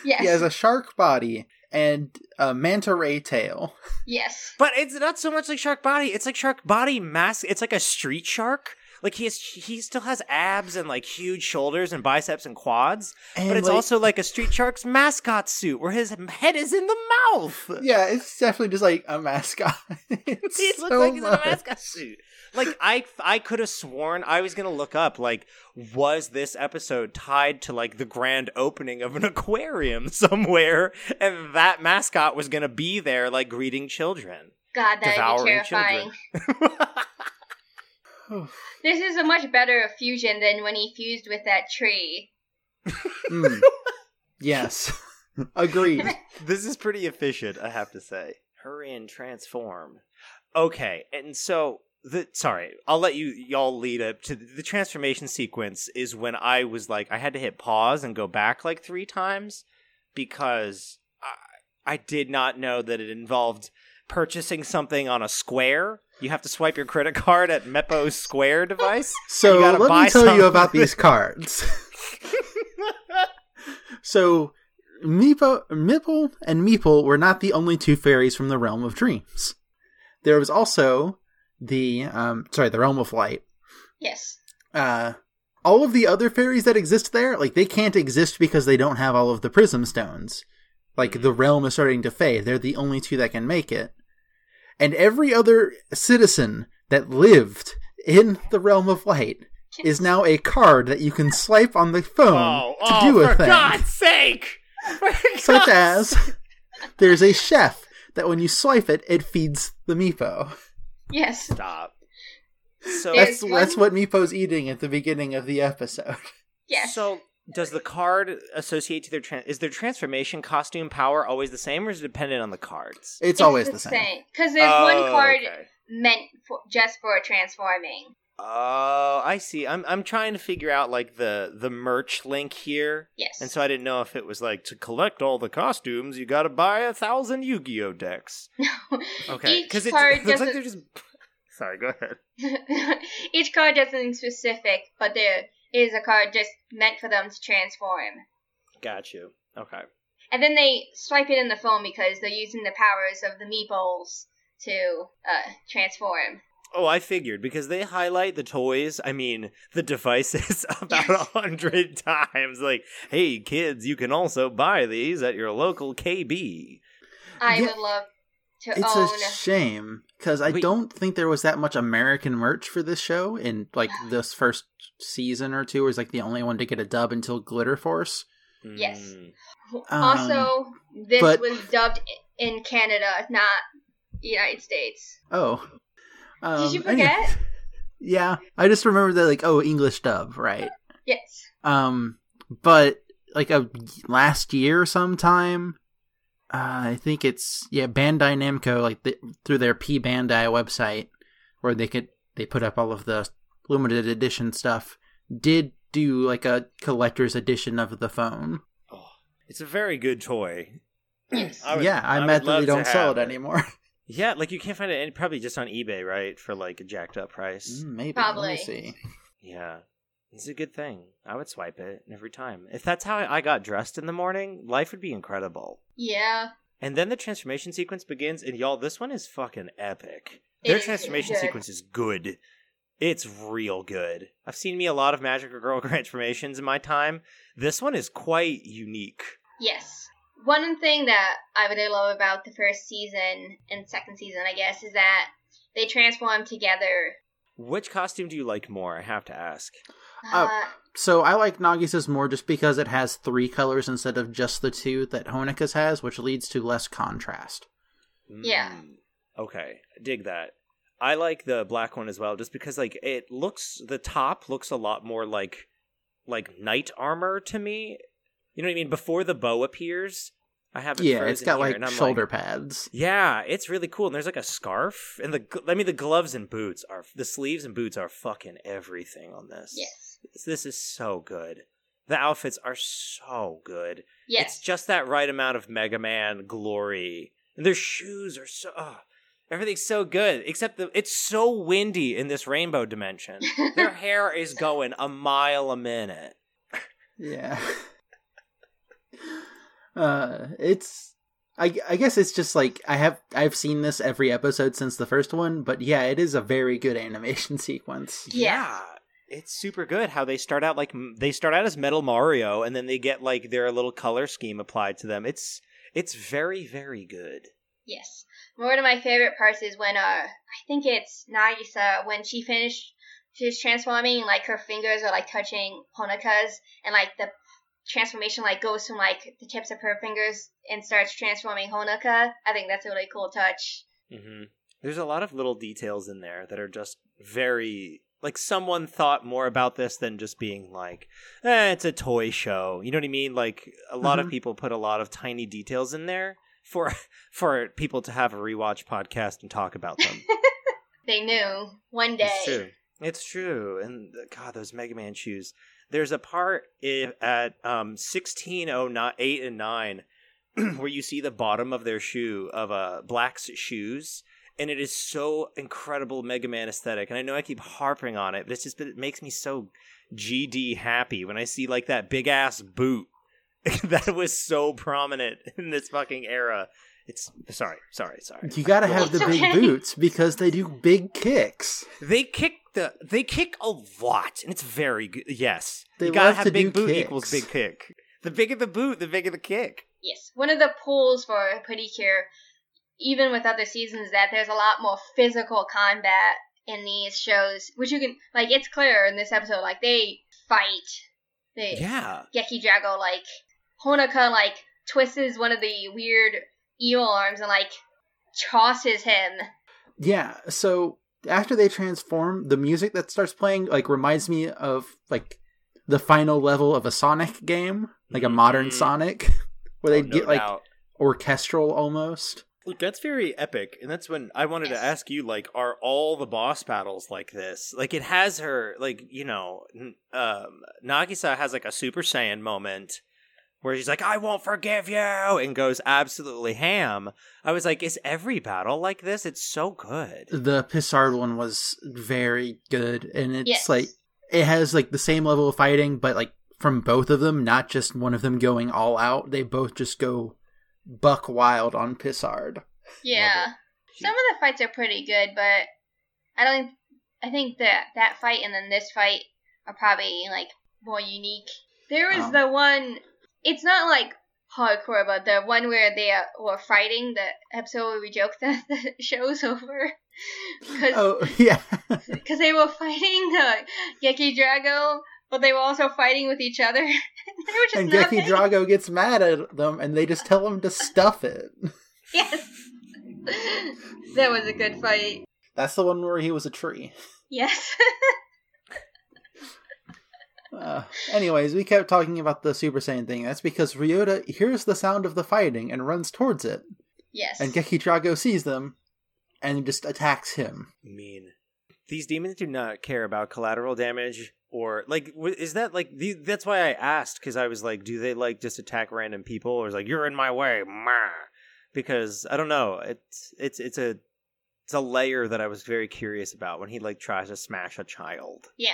yes. He has a shark body and a manta ray tail. yes. But it's not so much like shark body. It's like shark body mask. It's like a street shark. Like he has, he still has abs and like huge shoulders and biceps and quads. And but it's like- also like a street shark's mascot suit where his head is in the mouth. Yeah, it's definitely just like a mascot. It's He looks so like he's in a mascot suit. Like I, I could have sworn I was gonna look up like was this episode tied to like the grand opening of an aquarium somewhere, and that mascot was gonna be there like greeting children, God, that'd be devouring terrifying. Children. This is a much better fusion than when he fused with that tree. Mm. Yes. Agreed. this is pretty efficient, I have to say. Hurry and transform. Okay, and so the sorry, I'll let you y'all lead up to the transformation sequence is when I was like I had to hit pause and go back like 3 times because I, I did not know that it involved purchasing something on a square. You have to swipe your credit card at Mepo's Square device. So You gotta let buy me tell you about these cards. so Meepo, Mipple and Mepple were not the only two fairies from the realm of dreams. There was also the um sorry, the realm of light. Yes. Uh all of the other fairies that exist there, like they can't exist because they don't have all of the prism stones. Like the realm is starting to fade. They're the only two that can make it. And every other citizen that lived in the realm of light is now a card that you can swipe on the phone Oh, to oh, do a for thing. God's sake! For Such God's as there's a chef that when you swipe it, it feeds the Meepo. Yes. Stop. So There's That's that's what Meepo's eating at the beginning of the episode. Yes. So does the card associate to their tran is their transformation costume power always the same or is it dependent on the cards? It's, always the same. Because there's one Oh, card okay. meant for, just for transforming. Oh, I see. I'm I'm trying to figure out like the the merch link here. Yes. And so I didn't know if it was like to collect all the costumes, you got to buy a thousand Yu-Gi-Oh decks. No. Okay, Each because it, card it looks like doesn't- they're just. Sorry, go ahead. Each card does something specific, but there is a card just meant for them to transform. Got you. Okay. And then they swipe it in the phone because they're using the powers of the meeples to uh, transform. Oh, I figured because they highlight the toys. I mean, the devices about a hundred times. Like, hey, kids, you can also buy these at your local KB. I Yeah. would love. To It's own. a shame because I Wait. don't think there was that much American merch for this show in like this first season or two. Was like the only one to get a dub until Glitter Force. Yes. Mm. also, this but- was dubbed in Canada, not United States. Oh, um, Did you I forget? yeah, I just remember that like oh English dub right. Yes. Um, but like a last year sometime, uh, I think it's yeah Bandai Namco like the, through their P Bandai website where they could they put up all of the limited edition stuff. Did do like a collector's edition of the phone. Oh, it's a very good toy. Yes. I would- yeah, I'm would mad that love they don't sell have it anymore. Yeah, like you can't find it any, probably just on eBay, right? For like a jacked up price. Mm, Maybe. Probably. Let me see. Yeah. It's a good thing. I would swipe it every time. If that's how I got dressed in the morning, life would be incredible. Yeah. And then the transformation sequence begins, and y'all, this one is fucking epic. It Their transformation good. sequence is good. It's real good. I've seen me a lot of Magical Girl transformations in my time. This one is quite unique. Yes. One thing that I really love about the first season and second season, I guess, is that they transform together. Which costume do you like more? I have to ask. Oh. Uh, So I like Nagisa's more just because it has three colors instead of just the two that Honoka's has, which leads to less contrast. Yeah. Mm, Okay, dig that. I like the black one as well, just because like it looks the top looks a lot more like like knight armor to me. You know what I mean? Before the bow appears, I have it Yeah, it's frozen got here, like and I'm shoulder pads. yeah, it's really cool. And there's like a scarf, and the I mean the gloves and boots are the sleeves and boots are fucking everything on this. yes. this is so good. The outfits are so good. Yes. It's just that right amount of Mega Man glory. And their shoes are so oh, everything's so good. Except the it's so windy in this rainbow dimension. Their hair is going a mile a minute. Yeah. uh, it's. I, I guess it's just like I have I've seen this every episode since the first one, but yeah, it is a very good animation sequence. Yeah. It's super good how they start out like they start out as Metal Mario and then they get like their little color scheme applied to them. It's it's very very good. Yes. One of my favorite parts is when uh I think it's Nagisa when she finished she's transforming like her fingers are like touching Honoka's and like the transformation like goes from like the tips of her fingers and starts transforming Honoka. I think that's a really cool touch. hmm There's a lot of little details in there that are just very like someone thought more about this than just being like, eh, it's a toy show. You know what I mean? Like a lot of Mhm. people put a lot of tiny details in there for for people to have a rewatch podcast and talk about them. They knew one day. It's true. It's true. And uh, God, those Mega Man shoes. There's a part i at um, 1609, 8 and 9 where you see the bottom of their shoe, of uh, Black's shoes. And it is so incredible Mega Man aesthetic. And I know I keep harping on it, but it's just, it makes me so GD happy when I see like that big ass boot that was so prominent in this fucking era. It's sorry, sorry, sorry. You gotta have the big okay. boots because they do big kicks. They kick the they kick a lot, and it's very good. Yes, They you gotta have big do boot kicks. equals big kick. The bigger the boot, the bigger the kick. Yes. One of the pulls for Pretty Cure, even with other seasons, is that there's a lot more physical combat in these shows, which you can like. It's clear in this episode, like they fight. They Yeah, Geki Drago like Honoka like twists one of the weird eel arms and like tosses him. Yeah, so after they transform, the music that starts playing like reminds me of like the final level of a Sonic game, like a modern Mhm. Sonic, where they Oh, no get like doubt. orchestral almost. Look, that's very epic, and that's when I wanted Yes. to ask you, like, are all the boss battles like this? Like, it has her, like, you know, um, Nagisa has like a Super Saiyan moment where she's like, "I won't forgive you," and goes absolutely ham. I was like, is every battle like this? It's so good. The Pisard one was very good, and it's Yes. like it has like the same level of fighting, but like from both of them, not just one of them going all out. They both just go buck wild on Pisard. Yeah. Some of the fights are pretty good, but I don't. I think that that fight and then this fight are probably like more unique. There was Um. the one. It's not like hardcore but the one where they uh, were fighting. The episode where we joked that the show's over. Cause, Oh yeah. Because they were fighting uh, Geki Drago, but they were also fighting with each other. they were just and Geki Drago gets mad at them, and they just tell him to stuff it. Yes. that was a good fight. That's the one where he was a tree. Yes. Uh, anyways, we kept talking about the Super Saiyan thing. That's because Ryota hears the sound of the fighting and runs towards it, yes. and Geki Drago sees them and just attacks him. mean. These demons do not care about collateral damage or like is that like the, that's why I asked because I was like do they like just attack random people or is like you're in my way Mah. because I don't know it's it's it's a it's a layer that I was very curious about when he like tries to smash a child. yeah.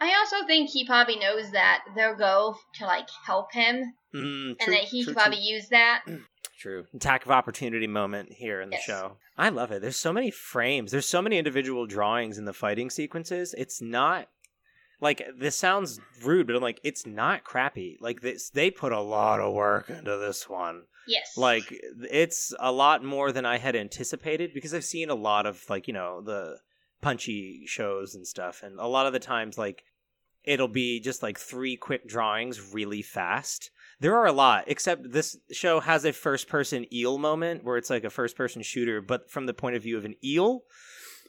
I also think he probably knows that they'll go to like help him, Mm, and that he true, could probably use that. true, true. Attack of opportunity moment here in the Yes. show. I love it. There's so many frames. There's so many individual drawings in the fighting sequences. It's not like this sounds rude, but I'm like it's not crappy. Like this, they put a lot of work into this one. Yes. Like it's a lot more than I had anticipated because I've seen a lot of like you know the punchy shows and stuff, and a lot of the times like it'll be just like three quick drawings really fast. There are a lot, except this show has a first person eel moment where it's like a first person shooter, but from the point of view of an eel.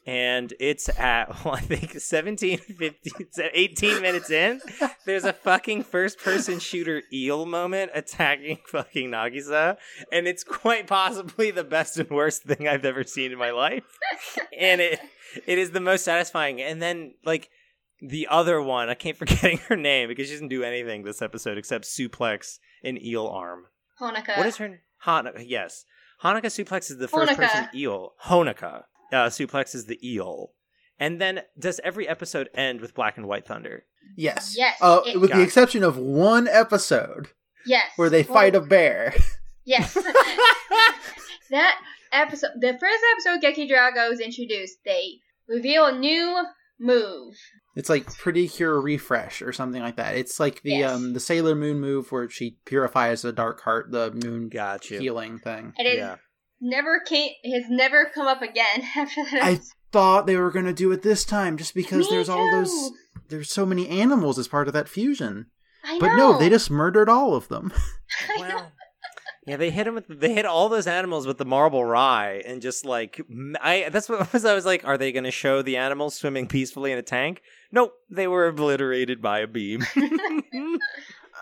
And it's at, well, I think 17, 15, 18 minutes in. There's a fucking first person shooter eel moment attacking fucking Nagisa. And it's quite possibly the best and worst thing I've ever seen in my life. And it it is the most satisfying. And then, like, the other one, I can't forgetting her name because she doesn't do anything this episode except suplex an eel arm. Honoka. What is her Hanukkah? Yes. Hanukkah suplex is the first Honoka. person eel. Honoka uh, suplex is the eel. And then does every episode end with Black and White Thunder? Yes. Yes, Uh, it- with the it. exception of one episode yes. where they Well, fight a bear. Yes. that episode, the first episode Geki Drago is introduced, they reveal a new move. It's like Pretty Cure Refresh or something like that. It's like the Yes. um the Sailor Moon move where she purifies the dark heart, the moon Got you. healing thing. And it Yeah. Never came, has never come up again after that. I thought they were gonna do it this time just because Me there's all those there's so many animals as part of that fusion. I But know. no, they just murdered all of them. I know. Well, yeah, they hit him with they hit all those animals with the marble rye and just like I, that's what was I was like, are they going to show the animals swimming peacefully in a tank? Nope, they were obliterated by a beam.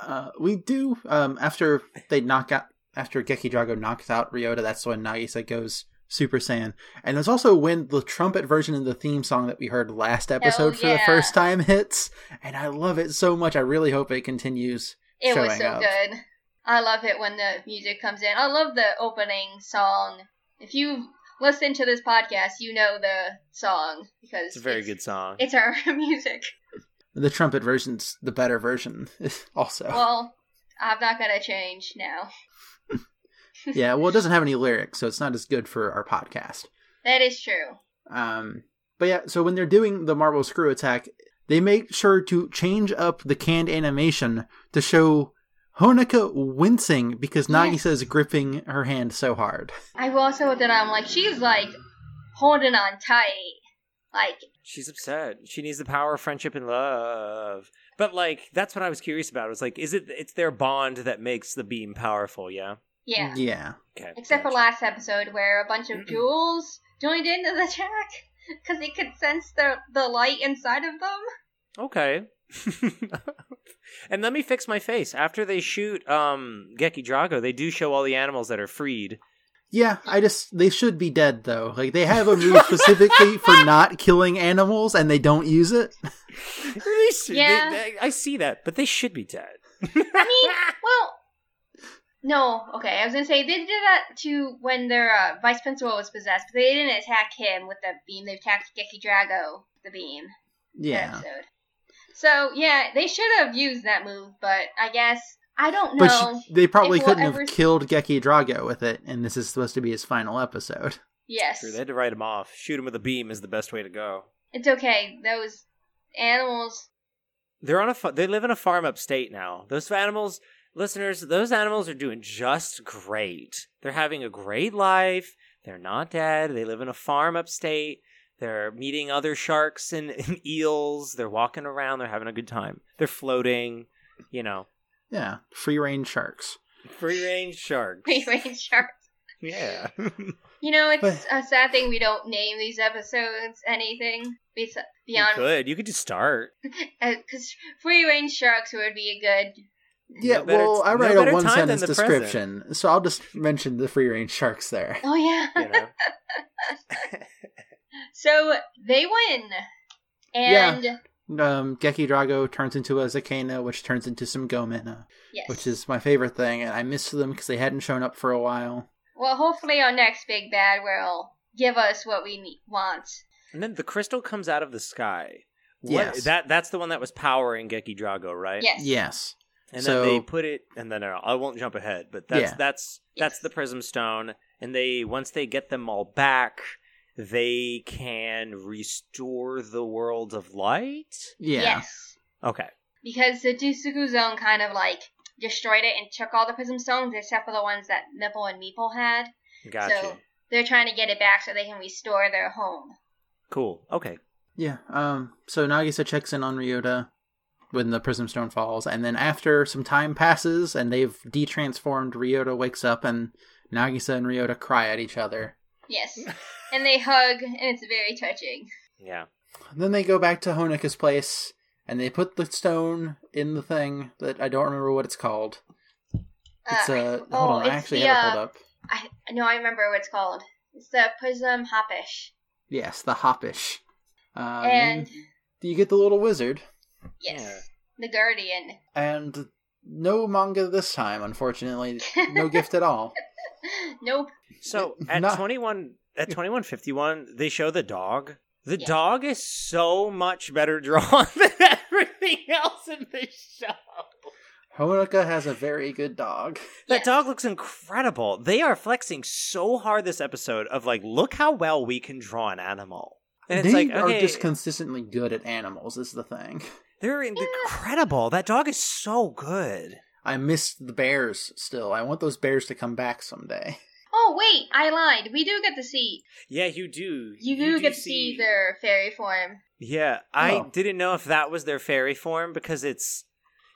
Uh, we do um after they knock out after Geki Drago knocks out Ryota, that's when Nagisa goes Super Saiyan. And it's also when the trumpet version of the theme song that we heard last oh, episode for the first time hits. And I love it so much. I really hope it continues. It was so up. good. I love it when the music comes in. I love the opening song. If you listen to this podcast, you know the song because it's a very good song. It's our music. The trumpet version's the better version also. Well, I'm not gonna change now. Yeah, well it doesn't have any lyrics, so it's not as good for our podcast. That is true. Um, but yeah, so when they're doing the marble screw attack, they make sure to change up the canned animation to show Honoka wincing because Yes. Nagisa is gripping her hand so hard. I also that I'm like she's like holding on tight. Like She's upset. She needs the power of friendship and love. But like that's what I was curious about. It was like, is it it's their bond that makes the beam powerful, yeah? Yeah. Yeah. Okay. Except for last episode where a bunch of jewels joined into the attack because they could sense the the light inside of them. Okay. and let me fix my face. After they shoot um Geki Drago, they do show all the animals that are freed. Yeah, I just they should be dead though. Like they have a move specifically for not killing animals and they don't use it. They should- they- Yeah. they- I see that, but they should be dead. I mean, well, no, okay. I was gonna say they did that to when their uh, vice principal was possessed, but they didn't attack him with the beam. They attacked Geki Drago with the beam. Yeah. Episode. So yeah, they should have used that move, but I guess I don't But know. she, they probably couldn't we'll have ever- killed Geki Drago with it, and this is supposed to be his final episode. yes, True, they had to write him off. Shoot him with a beam is the best way to go. it's okay. Those animals. They're on a fa- they live in a farm upstate now. Those animals listeners, those animals are doing just great. They're having a great life. They're not dead. They live in a farm upstate. They're meeting other sharks and, and eels. They're walking around. They're having a good time. They're floating. You know, Yeah, free range sharks. free range sharks. Free range sharks. Yeah. You know, it's But- a sad thing we don't name these episodes anything bes- you beyond could. You could just start. because free range sharks would be a good. Yeah, No better- well, I write better a one sentence than the present. description, so I'll just mention the free range sharks there. Oh yeah. You know. so they win, and Um, Geki Drago turns into a Zakenna, which turns into some Gomen, uh, yes. which is my favorite thing, and I missed them because they hadn't shown up for a while. well, hopefully our next big bad will give us what we need, want. and then the crystal comes out of the sky. What, Yes. That that's the one that was powering Geki Drago, right? Yes. Yes. And So- then they put it, and then I won't jump ahead, but that's Yeah. that's that's Yes. the Prism Stone, and they once they get them all back, they can restore the world of light. Yeah. Yes. Okay, Because the Dotsuku Zone kind of like destroyed it and took all the Prism Stones except for the ones that Mipple and Mepple had. gotcha. So they're trying to get it back so they can restore their home. cool. Okay, Yeah. Um. So Nagisa checks in on Ryota when the Prism Stone falls, and then after some time passes and they've de-transformed, Ryota wakes up and Nagisa and Ryota cry at each other. Yes. and they hug, and it's very touching. yeah. Then they go back to Honoka's place and they put the stone in the thing that I don't remember what it's called. It's Uh, uh, hold oh, on, I it's actually the, have it uh, pulled up. I no, I remember what it's called. It's the Prism Hopish. Yes, the Hopish. Um, and you get the little wizard, yes, Yeah. the Guardian. and no manga this time, unfortunately. No gift at all. nope. So at Not- twenty one at twenty one fifty one, they show the dog. The Yeah. dog is so much better drawn than everything else in the show. Honoka has a very good dog. That Yes. dog looks incredible. They are flexing so hard this episode of like, look how well we can draw an animal. And it's they like, okay, are just consistently good at animals, is the thing. They're incredible. That dog is so good. I miss the bears still. I want those bears to come back someday. Oh wait, I lied. We do get to see. Yeah, you do. You do get to see their fairy form. Yeah, I Oh. didn't know if that was their fairy form because it's.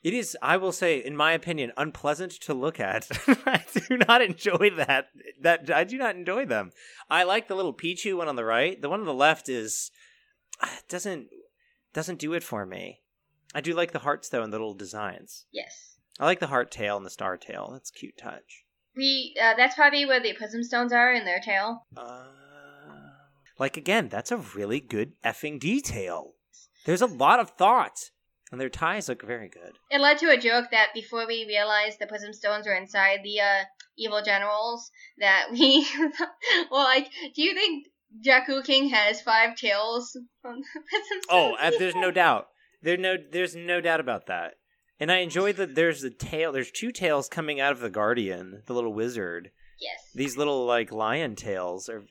It is, I will say, in my opinion, unpleasant to look at. I do not enjoy that. That I do not enjoy them. I like the little Pichu one on the right. The one on the left is uh, doesn't doesn't do it for me. I do like the hearts though and the little designs. Yes. I like the heart tail and the star tail. That's a cute touch. We. Uh, that's probably where the prism stones are in their tail. Uh, like again, that's a really good effing detail. There's a lot of thought, and their ties look very good. It led to a joke that before we realized the prism stones were inside the uh, evil generals, that we. well, like, do you think Jaaku King has five tails from the prism Oh, stones? uh, there's no doubt. There no, there's no doubt about that. And I enjoy that there's the tail. There's two tails coming out of the guardian, the little wizard. Yes. These little like lion tails are.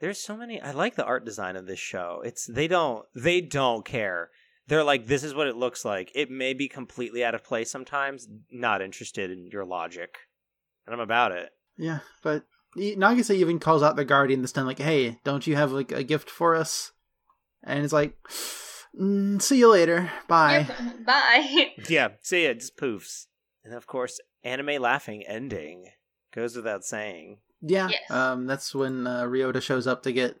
There's so many. I like the art design of this show. It's they don't they don't care. They're like this is what it looks like. It may be completely out of place sometimes. Not interested in your logic, and I'm about it. Yeah, but he- Nagisa even calls out the guardian this time, like, "Hey, don't you have like a gift for us?" And it's like, mm, "See you later, bye." Yep. Bye. Yeah, see it just poofs, and of course, anime laughing ending goes without saying. Yeah, Yes. um, that's when uh, Ryota shows up to get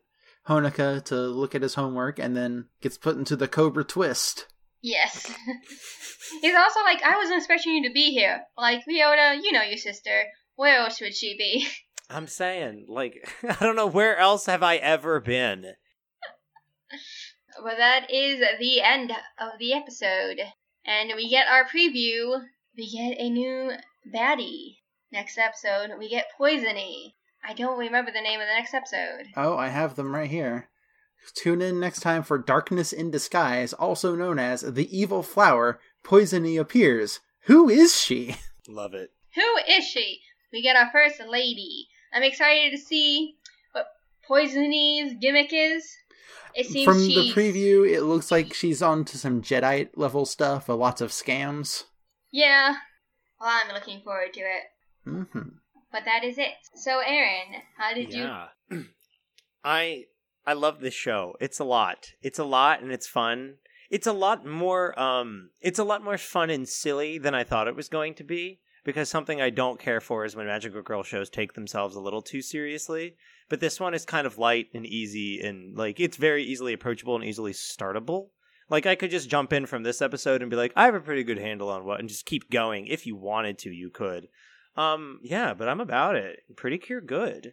Honoka to look at his homework, and then gets put into the Cobra Twist. yes. He's also like, I wasn't expecting you to be here. Like, Ryota, you know your sister. Where else would she be? I'm saying, like, I don't know where else have I ever been. Well, that is the end of the episode. And we get our preview. We get a new baddie. Next episode, we get Poisony. I don't remember the name of the next episode. Oh, I have them right here. Tune in next time for Darkness in Disguise, also known as The Evil Flower. Poisony appears. Who is she? Love it. Who is she? We get our first lady. I'm excited to see what Poisony's gimmick is. It seems From the preview, it looks like she's on to some Jedi level stuff, uh, lots of scams. Yeah. Well, I'm looking forward to it. Mm-hmm. But that is it. So, Aaron, how did you? I I love this show. It's a lot. It's a lot and it's fun. It's a lot more um it's a lot more fun and silly than I thought it was going to be because something I don't care for is when magical girl shows take themselves a little too seriously. But this one is kind of light and easy and like it's very easily approachable and easily startable. Like I could just jump in from this episode and be like, I have a pretty good handle on what and just keep going. If you wanted to, you could. Um, yeah, but I'm about it. Pretty Cure good.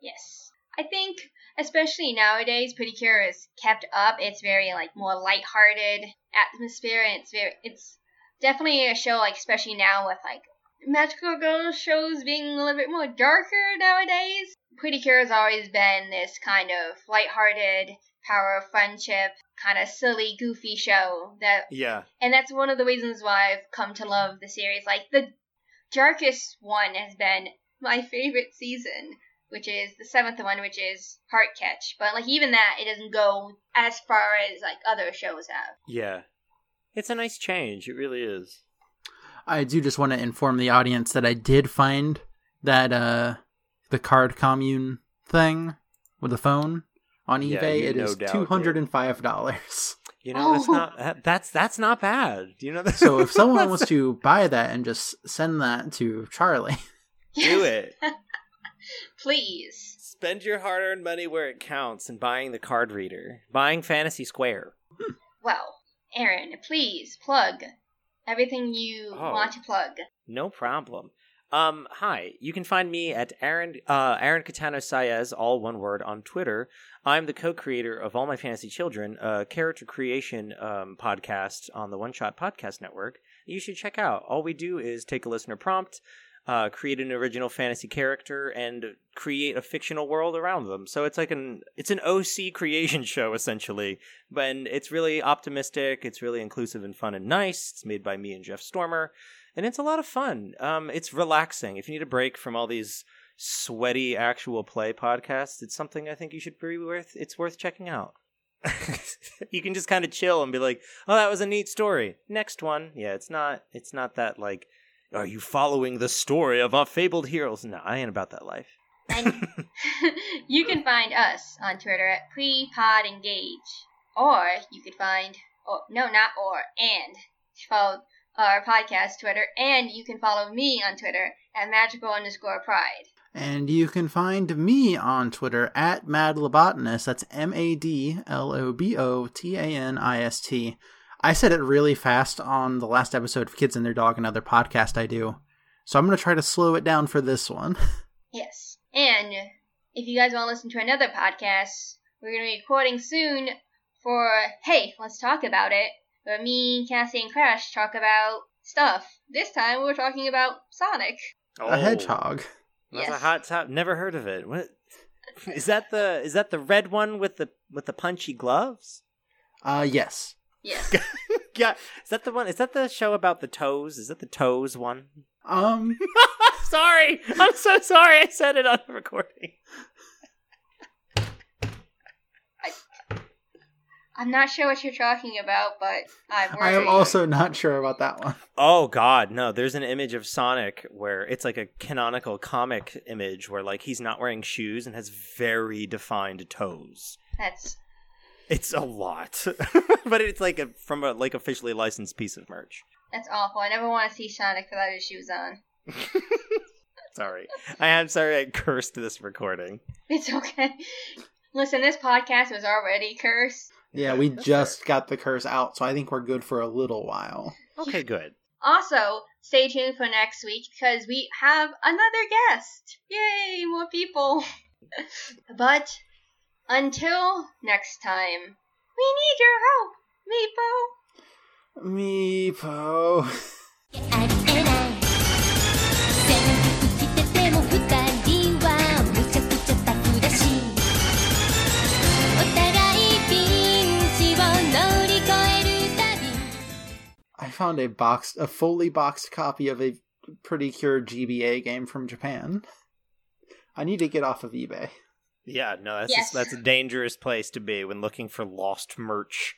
Yes. I think especially nowadays Pretty Cure is kept up. It's very like more lighthearted atmosphere and it's very it's definitely a show like especially now with like magical girl shows being a little bit more darker nowadays. Pretty Cure has always been this kind of lighthearted, power of friendship, kind of silly, goofy show that Yeah. and that's one of the reasons why I've come to love the series. Like the darkest one has been my favorite season, which is the seventh one, which is Heart Catch. But like even that, it doesn't go as far as like other shows have. Yeah. It's a nice change. It really is. I do just want to inform the audience that I did find that uh the card commune thing with the phone on eBay. you it no is doubt two hundred and five dollars. You know, that's Oh. not that- that's that's not bad. You know that? So if someone wants to buy that and just send that to Charlie, do it, Please. spend your hard-earned money where it counts in buying the card reader, buying Fantasy Square. Well, Aaron, please plug everything you Oh. want to plug. No problem. Um, hi. You can find me at Aaron uh Aaron Catano Saez, all one word, on Twitter. I'm the co-creator of All My Fantasy Children, a character creation um, podcast on the One Shot Podcast Network. You should check out. All we do is take a listener prompt, uh, create an original fantasy character, and create a fictional world around them. So it's like an it's an OC creation show essentially, but it's really optimistic. It's really inclusive and fun and nice. It's made by me and Jeff Stormer and it's a lot of fun. Um, it's relaxing. If you need a break from all these sweaty actual play podcasts, it's something I think you should be worth. It's worth checking out. you can just kind of chill and be like, "Oh, that was a neat story." Next one, yeah, it's not. It's not that like, "Are you following the story of our fabled heroes?" No, I ain't about that life. And you can find us on Twitter at prepodengage. Or you could find, oh, no, not or, and follow our podcast Twitter. And you can follow me on Twitter at magical underscore pride. and you can find me on Twitter at Mad Lobotanist. That's M A D L O B O T A N I S T. I said it really fast on the last episode of Kids and Their Dog, another podcast I do. So I'm going to try to slow it down for this one. Yes. And if you guys want to listen to another podcast, we're going to be recording soon for Hey, Let's Talk About It, where me, Cassie, and Crash talk about stuff. This time we're talking about Sonic. Oh. A hedgehog. That's Yes. a hot top. Never heard of it. What is that? The is that the red one with the with the punchy gloves? Uh, yes. Yes. Yeah, is that the one? Is that the show about the toes? Is that the toes one? Um, sorry, I'm so sorry. I said it on the recording. I'm not sure what you're talking about, but I'm I am also not sure about that one. Oh God, no! There's an image of Sonic where it's like a canonical comic image where like he's not wearing shoes and has very defined toes. That's It's a lot, but it's like a from a like officially licensed piece of merch. that's awful. I never want to see Sonic without his shoes on. Sorry, I am sorry I cursed this recording. It's okay. Listen, this podcast was already cursed. Yeah, we just got the curse out, so I think we're good for a little while. Okay, good. Also, stay tuned for next week because we have another guest. Yay, more people. but until next time, we need your help, Meepo. Meepo. Found a boxed, a fully boxed copy of a Pretty Cure GBA game from Japan. I need to get off of eBay. Yeah, no, that's Yes. that's a dangerous place to be when looking for lost merch.